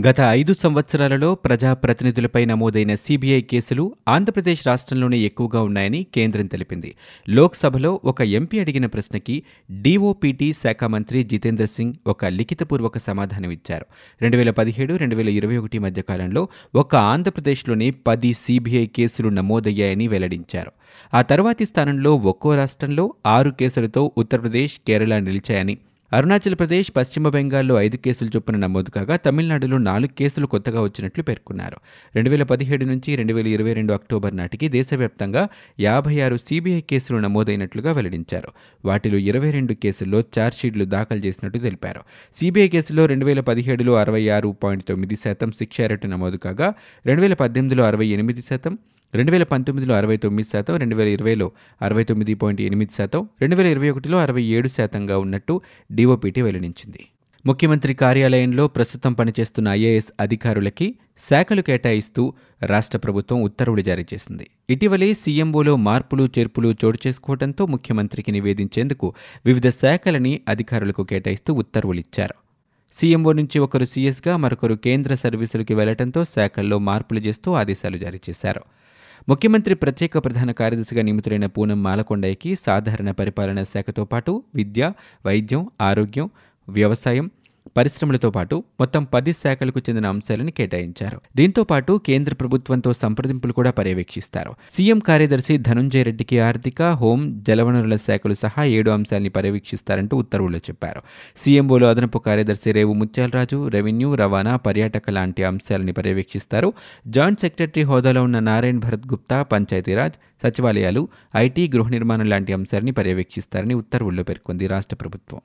గత ఐదు సంవత్సరాలలో ప్రజాప్రతినిధులపై నమోదైన సీబీఐ కేసులు ఆంధ్రప్రదేశ్ రాష్ట్రంలోనే ఎక్కువగా ఉన్నాయని కేంద్రం తెలిపింది. లోక్సభలో ఒక ఎంపీ అడిగిన ప్రశ్నకి డీఓపీటీ శాఖ మంత్రి జితేంద్ర సింగ్ ఒక లిఖితపూర్వక సమాధానం ఇచ్చారు. రెండు వేల పదిహేడు రెండు వేల ఇరవై ఒకటి మధ్య కాలంలో ఒక ఆంధ్రప్రదేశ్లోనే పది సీబీఐ కేసులు నమోదయ్యాయని వెల్లడించారు. ఆ తర్వాతి స్థానంలో ఒక్కో రాష్ట్రంలో ఆరు కేసులతో ఉత్తరప్రదేశ్ కేరళ నిలిచాయని అరుణాచల్ ప్రదేశ్ పశ్చిమ బెంగాల్లో ఐదు కేసులు చొప్పున నమోదు కాగా తమిళనాడులో నాలుగు కేసులు కొత్తగా వచ్చినట్లు పేర్కొన్నారు. రెండు వేల పదిహేడు నుంచి రెండు వేల ఇరవై రెండు అక్టోబర్ నాటికి దేశవ్యాప్తంగా యాభై ఆరు సీబీఐ కేసులు నమోదైనట్లుగా వెల్లడించారు. వాటిలో ఇరవై రెండు కేసుల్లో ఛార్జ్షీట్లు దాఖలు చేసినట్టు తెలిపారు. సీబీఐ కేసులో రెండు వేల పదిహేడులో అరవై ఆరు పాయింట్ తొమ్మిది శాతం శిక్షారేటు నమోదు కాగా రెండు వేల పద్దెనిమిదిలో అరవై ఎనిమిది శాతం రెండు వేల పంతొమ్మిదిలో అరవై తొమ్మిది శాతం రెండు వేల ఇరవైలో అరవై తొమ్మిది పాయింట్ ఎనిమిది శాతం రెండు వేల ఇరవై ఒకటిలో అరవై ఏడు శాతంగా ఉన్నట్టు డీఓపీటీ వెల్లడించింది. ముఖ్యమంత్రి కార్యాలయంలో ప్రస్తుతం పనిచేస్తున్న ఐఏఎస్ అధికారులకి శాఖలు కేటాయిస్తూ రాష్ట్ర ప్రభుత్వం ఉత్తర్వులు జారీ చేసింది. ఇటీవలే సీఎంఓలో మార్పులు చేర్పులు చోటు చేసుకోవడంతో ముఖ్యమంత్రికి నివేదించేందుకు వివిధ శాఖలని అధికారులకు కేటాయిస్తూ ఉత్తర్వులిచ్చారు సీఎంఓ నుంచి ఒకరు సీఎస్గా మరొకరు కేంద్ర సర్వీసులకి వెళ్ళడంతో శాఖల్లో మార్పులు చేస్తూ ఆదేశాలు జారీ చేశారు. ముఖ్యమంత్రి ప్రత్యేక ప్రధాన కార్యదర్శిగా నియమితులైన పూనం మాలకొండయ్యకి సాధారణ పరిపాలనా శాఖతో పాటు విద్య వైద్యం ఆరోగ్యం వ్యవసాయం పరిశ్రమలతో పాటు మొత్తం పది శాఖలకు చెందిన అంశాలను కేటాయించారు. దీంతో పాటు కేంద్ర ప్రభుత్వంతో సంప్రదింపులు కూడా పర్యవేక్షిస్తారు. సీఎం కార్యదర్శి ధనుంజయ రెడ్డికి ఆర్థిక హోం జలవనరుల శాఖలు సహా ఏడు అంశాలని పర్యవేక్షిస్తారంటూ ఉత్తర్వుల్లో చెప్పారు. సీఎంఓలో అదనపు కార్యదర్శి రేవు ముత్యాలరాజు రెవెన్యూ రవాణా పర్యాటక లాంటి అంశాలని పర్యవేక్షిస్తారు. జాయింట్ సెక్రటరీ హోదాలో ఉన్న నారాయణ్ భరత్ గుప్తా పంచాయతీరాజ్ సచివాలయాలు ఐటీ గృహ నిర్మాణం లాంటి అంశాలని పర్యవేక్షిస్తారని ఉత్తర్వుల్లో పేర్కొంది రాష్ట్ర ప్రభుత్వం.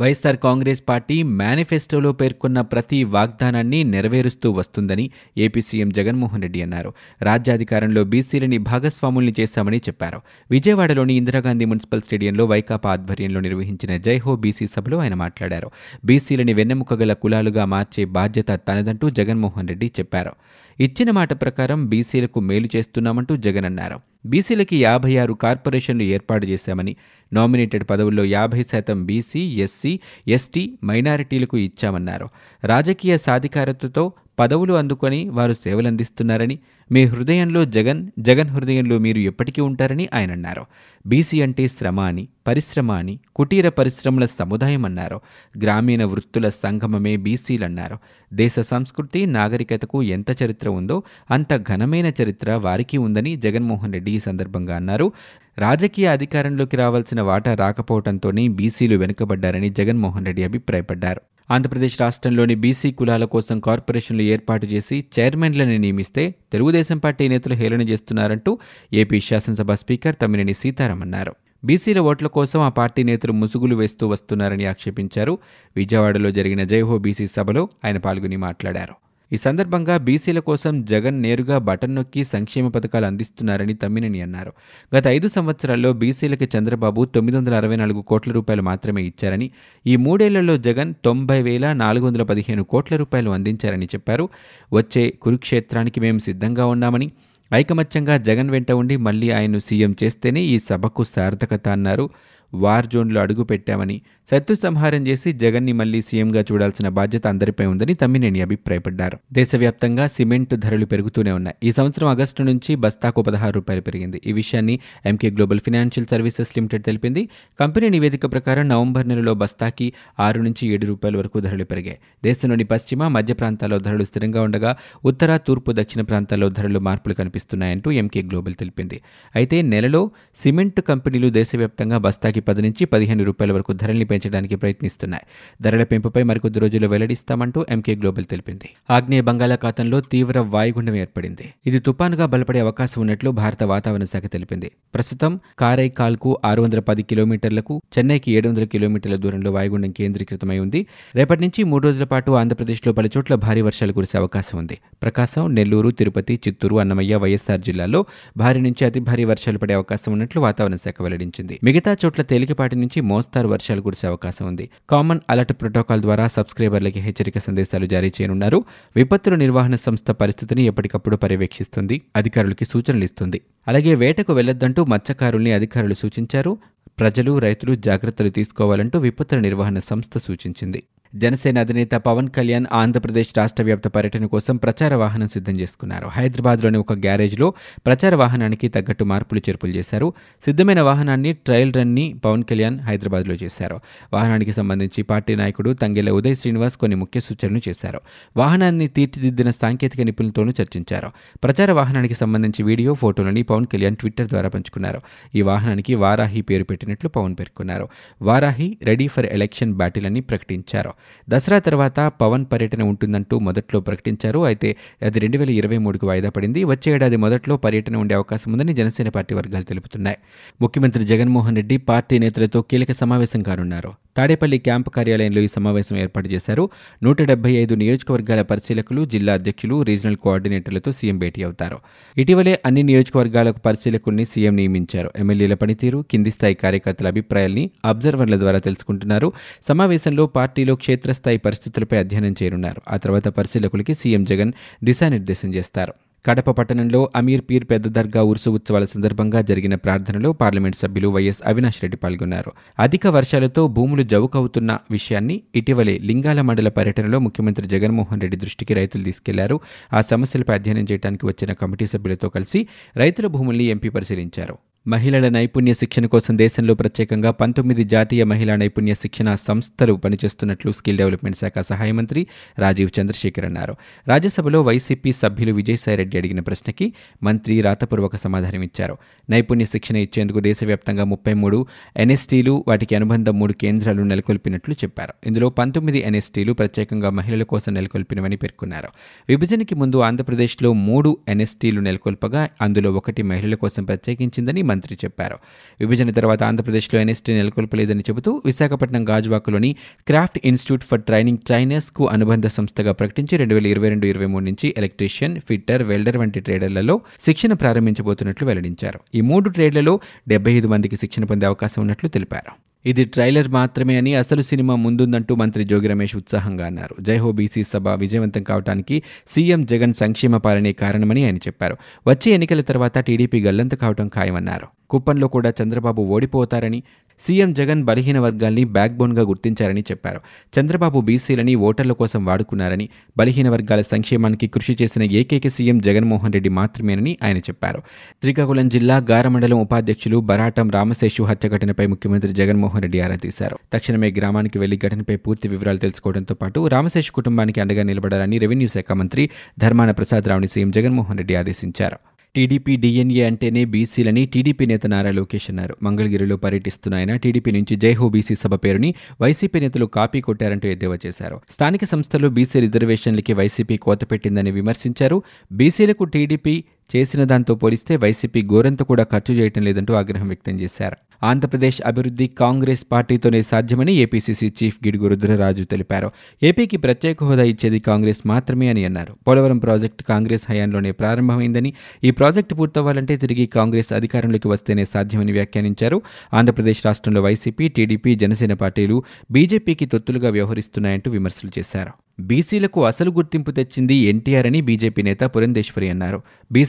వైఎస్సార్ కాంగ్రెస్ పార్టీ మేనిఫెస్టోలో పేర్కొన్న ప్రతి వాగ్దానాన్ని నెరవేరుస్తూ వస్తుందని ఏపీ సీఎం జగన్మోహన్ రెడ్డి అన్నారు. రాజ్యాధికారంలో బీసీలని భాగస్వాముల్ని చేశామని చెప్పారు. విజయవాడలోని ఇందిరాగాంధీ మున్సిపల్ స్టేడియంలో వైకాపా ఆధ్వర్యంలో నిర్వహించిన జైహో బీసీ సభలో ఆయన మాట్లాడారు. బీసీలని వెన్నెముక గల కులాలుగా మార్చే బాధ్యత తనదంటూ జగన్మోహన్ రెడ్డి చెప్పారు. ఇచ్చిన మాట ప్రకారం బీసీలకు మేలు చేస్తున్నామంటూ జగన్ అన్నారు. బీసీలకి యాభై ఆరు కార్పొరేషన్లు ఏర్పాటు చేశామని నామినేటెడ్ పదవుల్లో యాభై శాతం బీసీ ఎస్సీ ఎస్టీ మైనారిటీలకు ఇచ్చామన్నారు. రాజకీయ సాధికారతతో పదవులు అందుకొని వారు సేవలందిస్తున్నారని మీ హృదయంలో జగన్ జగన్ హృదయంలో మీరు ఎప్పటికీ ఉంటారని ఆయన అన్నారు. బీసీ అంటే శ్రమ అని పరిశ్రమ అని కుటీర పరిశ్రమల సముదాయం అన్నారు. గ్రామీణ వృత్తుల సంగమమే బీసీలన్నారు దేశ సంస్కృతి నాగరికతకు ఎంత చరిత్ర ఉందో అంత ఘనమైన చరిత్ర వారికి ఉందని జగన్మోహన్ రెడ్డి ఈ సందర్భంగా అన్నారు. రాజకీయ అధికారంలోకి రావాల్సిన వాటా రాకపోవడంతోనే బీసీలు వెనుకబడ్డారని జగన్మోహన్ రెడ్డి అభిప్రాయపడ్డారు. ఆంధ్రప్రదేశ్ రాష్ట్రంలోని బీసీ కులాల కోసం కార్పొరేషన్లు ఏర్పాటు చేసి చైర్మన్లను నియమిస్తే తెలుగుదేశం పార్టీ నేతలు హేళన చేస్తున్నారంటూ ఏపీ శాసనసభ స్పీకర్ తమ్మినేని సీతారాం అన్నారు. బీసీల ఓట్ల కోసం ఆ పార్టీ నేతలు ముసుగులు వేస్తూ వస్తున్నారని ఆక్షేపించారు. విజయవాడలో జరిగిన జైహో బీసీ సభలో ఆయన పాల్గొని మాట్లాడారు. ఈ సందర్భంగా బీసీల కోసం జగన్ నేరుగా బటన్ నొక్కి సంక్షేమ పథకాలు అందిస్తున్నారని తమ్మినేని అన్నారు. గత ఐదు సంవత్సరాల్లో బీసీలకి చంద్రబాబు తొమ్మిది వందల అరవై నాలుగు కోట్ల రూపాయలు మాత్రమే ఇచ్చారని ఈ మూడేళ్ళలో జగన్ తొంభై వేల నాలుగు వందల పదిహేను కోట్ల రూపాయలు అందించారని చెప్పారు. వచ్చే కురుక్షేత్రానికి మేము సిద్ధంగా ఉన్నామని ఐకమత్యంగా జగన్ వెంట ఉండి మళ్ళీ ఆయన్ను సీఎం చేస్తేనే ఈ సభకు సార్థకత అన్నారు. వార్ జోన్లో అడుగుపెట్టామని శత్రు సంహారం చేసి జగన్ని మళ్ళీ సీఎంగా చూడాల్సిన బాధ్యత అందరిపై ఉందని తమ్మినేని అభిప్రాయపడ్డారు. దేశవ్యాప్తంగా సిమెంట్ ధరలు పెరుగుతూనే ఉన్నాయి. ఈ సంవత్సరం ఆగస్టు నుంచి బస్తాకు పదహారు రూపాయలు పెరిగింది. ఈ విషయాన్ని MK global financial services limited తెలిపింది. కంపెనీ నివేదిక ప్రకారం నవంబర్ నెలలో బస్తాకి ఆరు నుంచి ఏడు రూపాయల వరకు ధరలు పెరిగాయి. దేశంలోని పశ్చిమ మధ్య ప్రాంతాల్లో ధరలు స్థిరంగా ఉండగా ఉత్తర తూర్పు దక్షిణ ప్రాంతాల్లో ధరలు మార్పులు కనిపిస్తున్నాయంటూ ఎంకే గ్లోబల్ తెలిపింది. అయితే నెలలో సిమెంట్ కంపెనీలు దేశవ్యాప్తంగా బస్తాకి పది నుంచి పదిహేను రూపాయల వరకు ధరల్ని పెంచడానికి ప్రయత్నిస్తున్నాయి. ధరల పెంపుపై మరికొద్ది రోజుల్లో వెల్లడిస్తామంటూ ఎంకే గ్లోబల్ తెలిపింది. ఆగ్నేయ బంగాళాఖాతంలో తీవ్ర వాయుగుండం ఏర్పడింది. ఇది తుపానుగా బలపడే అవకాశం ఉన్నట్లు భారత వాతావరణ శాఖ తెలిపింది. ప్రస్తుతం కారైకాల్కు ఆరు వందల పది కిలోమీటర్లకు చెన్నైకి ఏడు వందల కిలోమీటర్ల దూరంలో వాయుగుండం కేంద్రీకృతమై ఉంది. రేపటి నుంచి మూడు రోజుల పాటు ఆంధ్రప్రదేశ్లో పలు చోట్ల భారీ వర్షాలు కురిసే అవకాశం ఉంది. ప్రకాశం నెల్లూరు తిరుపతి చిత్తూరు అన్నమయ్య వైఎస్ఆర్ జిల్లాల్లో భారీ నుంచి అతి భారీ వర్షాలు పడే అవకాశం ఉన్నట్లు వాతావరణ శాఖ వెల్లడించింది. మిగతా చోట్ల తేలికపాటి నుంచి మోస్తారు వర్షాలు కురిసే అవకాశం ఉంది. కామన్ అలర్ట్ ప్రోటోకాల్ ద్వారా సబ్స్క్రైబర్లకి హెచ్చరిక సందేశాలు జారీ చేయనున్నారు. విపత్తుల నిర్వహణ సంస్థ పరిస్థితిని ఎప్పటికప్పుడు పర్యవేక్షిస్తుంది. అధికారులకి సూచనలు ఇస్తుంది. అలాగే వేటకు వెళ్ళొద్దంటూ మత్స్యకారుల్ని అధికారులు సూచించారు. ప్రజలు రైతులు జాగ్రత్తలు తీసుకోవాలంటూ విపత్తుల నిర్వహణ సంస్థ సూచించింది. జనసేన అధినేత పవన్ కళ్యాణ్ ఆంధ్రప్రదేశ్ రాష్ట్ర వ్యాప్త పర్యటన కోసం ప్రచార వాహనం సిద్ధం చేసుకున్నారు. హైదరాబాద్లోని ఒక గ్యారేజ్లో ప్రచార వాహనానికి తగ్గట్టు మార్పులు చేర్పులు చేశారు. సిద్ధమైన వాహనాన్ని ట్రయల్ రన్ని పవన్ కళ్యాణ్ హైదరాబాద్లో చేశారు. వాహనానికి సంబంధించి పార్టీ నాయకుడు తంగెల ఉదయ్ శ్రీనివాస్ కొన్ని ముఖ్య సూచనలు చేశారు. వాహనాన్ని తీర్చిదిద్దిన సాంకేతిక నిపుణులతోనూ చర్చించారు. ప్రచార వాహనానికి సంబంధించి వీడియో ఫోటోలని పవన్ కళ్యాణ్ ట్విట్టర్ ద్వారా పంచుకున్నారు. ఈ వాహనానికి వారాహి పేరు పెట్టినట్లు పవన్ పేర్కొన్నారు. Varahi ready for election battle అని ప్రకటించారు. దసరా తర్వాత పవన్ పర్యటన ఉంటుందంటూ మొదట్లో ప్రకటించారు. అయితే అది రెండు వేల ఇరవై మూడుకు వాయిదా పడింది. వచ్చే ఏడాది మొదట్లో పర్యటన ఉండే అవకాశం ఉందని జనసేన పార్టీ వర్గాలు తెలుపుతున్నాయి. ముఖ్యమంత్రి జగన్మోహన్ రెడ్డి పార్టీ నేతలతో కీలక సమావేశం కానున్నారు. తాడేపల్లి క్యాంపు కార్యాలయంలో ఈ సమావేశం ఏర్పాటు చేశారు. నూట డెబ్బై ఐదు నియోజకవర్గాల పరిశీలకులు జిల్లా అధ్యక్షులు రీజనల్ కోఆర్డినేటర్లతో సీఎం భేటీ అవుతారు. ఇటీవలే అన్ని నియోజకవర్గాలకు పరిశీలకుల్ని సీఎం నియమించారు. ఎమ్మెల్యేల పనితీరు కింది స్థాయి కార్యకర్తల అభిప్రాయాల్ని అబ్జర్వర్ల ద్వారా తెలుసుకుంటున్నారు. సమావేశంలో పార్టీలో క్షేత్రస్థాయి పరిస్థితులపై అధ్యయనం చేయనున్నారు. ఆ తర్వాత పరిశీలకులకి సీఎం జగన్ దిశానిర్దేశం చేస్తారు. కడప పట్టణంలో అమీర్ పీర్ పెద్ద దర్గా ఉరుసు ఉత్సవాల సందర్భంగా జరిగిన ప్రార్థనలో పార్లమెంట్ సభ్యులు వైఎస్ అవినాష్ రెడ్డి పాల్గొన్నారు. అధిక వర్షాలతో భూములు జవుకవుతున్న విషయాన్ని ఇటీవలే లింగాల మండల పర్యటనలో ముఖ్యమంత్రి జగన్మోహన్ రెడ్డి దృష్టికి రైతులు తీసుకెళ్ళారు. ఆ సమస్యలపై అధ్యయనం చేయడానికి వచ్చిన కమిటీ సభ్యులతో కలిసి రైతుల భూముల్ని ఎంపీ పరిశీలించారు. మహిళల నైపుణ్య శిక్షణ కోసం దేశంలో ప్రత్యేకంగా పంతొమ్మిది జాతీయ మహిళా నైపుణ్య శిక్షణ సంస్థలు పనిచేస్తున్నట్లు స్కిల్ డెవలప్మెంట్ శాఖ సహాయ మంత్రి రాజీవ్ చంద్రశేఖర్ అన్నారు. రాజ్యసభలో వైసీపీ సభ్యులు విజయసాయిరెడ్డి అడిగిన ప్రశ్నకి మంత్రి రాతపూర్వక సమాధానం ఇచ్చారు. నైపుణ్య శిక్షణ ఇచ్చేందుకు దేశవ్యాప్తంగా ముప్పై మూడు ఎన్ఎస్టీలు వాటికి అనుబంధ మూడు కేంద్రాలు నెలకొల్పినట్లు చెప్పారు. ఇందులో పంతొమ్మిది ఎన్ఎస్టీలు ప్రత్యేకంగా మహిళల కోసం నెలకొల్పినవని పేర్కొన్నారు. విభజనకి ముందు ఆంధ్రప్రదేశ్లో మూడు ఎన్ఎస్టీలు నెలకొల్పగా అందులో ఒకటి మహిళల కోసం ప్రత్యేకించిందని మంత్రి చెప్పారు. విభజన తర్వాత ఆంధ్రప్రదేశ్లో ఎన్ఎస్టీ నెలకొల్పలేదని చెబుతూ విశాఖపట్నం గాజువాకలోని క్రాఫ్ట్ ఇన్స్టిట్యూట్ ఫర్ ట్రైనింగ్ ట్రైనర్స్కు అనుబంధ సంస్థగా ప్రకటించి రెండు వేల ఇరవై రెండు ఇరవై మూడు నుంచి ఎలక్ట్రీషియన్ ఫిట్టర్ వెల్డర్ వంటి ట్రేడర్లలో శిక్షణ ప్రారంభించబోతున్నట్లు వెల్లడించారు. ఈ మూడు ట్రేడ్లలో డెబ్బై ఐదు మందికి శిక్షణ పొందే అవకాశం ఉన్నట్లు తెలిపారు. ఇది ట్రైలర్ మాత్రమే అని అసలు సినిమా ముందుందంటూ మంత్రి జోగి రమేష్ ఉత్సాహంగా అన్నారు. జైహో బీసీ సభ విజయవంతం కావడానికి సీఎం జగన్ సంక్షేమ పాలనే కారణమని ఆయన చెప్పారు. వచ్చే ఎన్నికల తర్వాత టీడీపీ గల్లంత కావడం ఖాయమన్నారు. కుప్పంలో కూడా చంద్రబాబు ఓడిపోతారని సీఎం జగన్ బలహీన వర్గాల్ని బ్యాక్ బోన్గా గుర్తించారని చెప్పారు. చంద్రబాబు బీసీలని ఓటర్ల కోసం వాడుకున్నారని బలహీన వర్గాల సంక్షేమానికి కృషి చేసిన ఏకైక సీఎం జగన్మోహన్ రెడ్డి మాత్రమేనని ఆయన చెప్పారు. శ్రీకాకుళం జిల్లా గారమండలం ఉపాధ్యక్షులు బరాటం రామశేషు హత్య ఘటనపై ముఖ్యమంత్రి జగన్మోహన్ రెడ్డి ఆరా తీశారు. తక్షణమే గ్రామానికి వెళ్ళి ఘటనపై పూర్తి వివరాలు తెలుసుకోవడంతో పాటు రామశేషు కుటుంబానికి అండగా నిలబడాలని రెవెన్యూ శాఖ మంత్రి ధర్మాన ప్రసాద్ రావుని సీఎం జగన్మోహన్ రెడ్డి ఆదేశించారు. టీడీపీ డీఎన్ఏ అంటేనే బీసీలని టీడీపీ నేత నారా లోకేష్ అన్నారు. మంగళగిరిలో పర్యటిస్తున్న ఆయన టీడీపీ నుంచి జైహో బీసీ సభ పేరుని వైసీపీ నేతలు కాపీ కొట్టారంటూ ఎద్దేవా చేశారు. స్థానిక సంస్థలు బీసీ రిజర్వేషన్లకి వైసీపీ కోత పెట్టిందని విమర్శించారు. బీసీలకు టీడీపీ చేసిన దాంతో పోలిస్తే వైసీపీ గోరంత కూడా ఖర్చు చేయటం లేదంటూ ఆగ్రహం వ్యక్తం చేశారు. ఆంధ్రప్రదేశ్ అభివృద్ధి కాంగ్రెస్ పార్టీతోనే సాధ్యమని ఏపీసీసీ చీఫ్ గిడుగు రుద్రరాజు తెలిపారు. ఏపీకి ప్రత్యేక హోదా ఇచ్చేది కాంగ్రెస్ మాత్రమే అని అన్నారు. పోలవరం ప్రాజెక్టు కాంగ్రెస్ హయాంలోనే ప్రారంభమైందని ఈ ప్రాజెక్టు పూర్తవ్వాలంటే తిరిగి కాంగ్రెస్ అధికారంలోకి వస్తేనే సాధ్యమని వ్యాఖ్యానించారు. ఆంధ్రప్రదేశ్ రాష్ట్రంలో వైసీపీ టీడీపీ జనసేన పార్టీలు బీజేపీకి తొత్తులుగా వ్యవహరిస్తున్నాయంటూ విమర్శలు చేశారు. బీసీలకు అసలు గుర్తింపు తెచ్చింది ఎన్టీఆర్ అని బీజేపీ నేత పురంధేశ్వరి అన్నారు.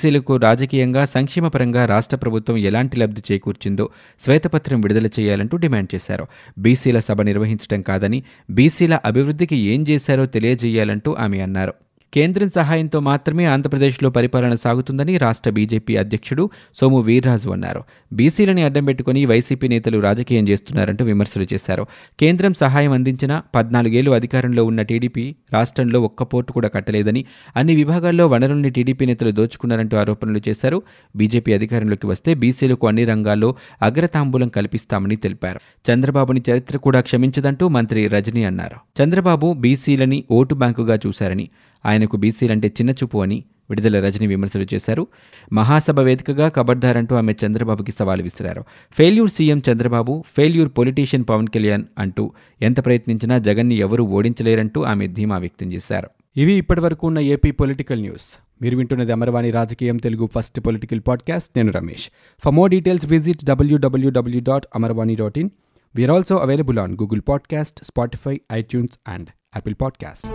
బీసీలకు రాజకీయంగా సంక్షేమపరంగా రాష్ట్ర ప్రభుత్వం ఎలాంటి లబ్ధి చేకూర్చిందో శ్వేతపత్రం విడుదల చేయాలంటూ డిమాండ్ చేశారు. బీసీల సభ నిర్వహించడం కాదని బీసీల అభివృద్ధికి ఏం చేశారో తెలియజేయాలంటూ ఆమె అన్నారు. కేంద్రం సహాయంతో మాత్రమే ఆంధ్రప్రదేశ్లో పరిపాలన సాగుతుందని రాష్ట్ర బీజేపీ అధ్యక్షుడు సోము వీర్రాజు అన్నారు. బీసీలని అడ్డం పెట్టుకుని వైసీపీ నేతలు రాజకీయం చేస్తున్నారంటూ విమర్శలు చేశారు. కేంద్రం సహాయం అందించిన పద్నాలుగేళ్ళు అధికారంలో ఉన్న టీడీపీ రాష్ట్రంలో ఒక్క పోర్టు కూడా కట్టలేదని అన్ని విభాగాల్లో వనరుల్ని టీడీపీ నేతలు దోచుకున్నారంటూ ఆరోపణలు చేశారు. బీజేపీ అధికారంలోకి వస్తే బీసీలకు అన్ని రంగాల్లో అగ్రతాంబూలం కల్పిస్తామని తెలిపారు. చంద్రబాబుని చరిత్ర కూడా క్షమించదంటూ మంత్రి రజనీ అన్నారు. చంద్రబాబు బీసీలని ఓటు బ్యాంకుగా చూశారని ఆయనకు బీసీలంటే చిన్నచూపు అని విడుదల రజని విమర్శలు చేశారు. మహాసభ వేదికగా కబడ్దారంటూ ఆమె చంద్రబాబుకి సవాల్ విసిరారు. Failure CM Chandrababu failure politician Pawan Kalyan అంటూ ఎంత ప్రయత్నించినా జగన్ని ఎవరూ ఓడించలేరంటూ ఆమె ధీమా వ్యక్తం చేశారు. ఇవి ఇప్పటివరకు ఉన్న ఏపీ పొలిటికల్ న్యూస్. మీరు వింటున్నది అమరవాణి రాజకీయం తెలుగు ఫస్ట్ పొలిటికల్ పాడ్కాస్ట్. నేను Ramesh. For more details visit WWW dot Amarvani dot in. We're also available on Google podcast Spotify iTunes and Apple podcast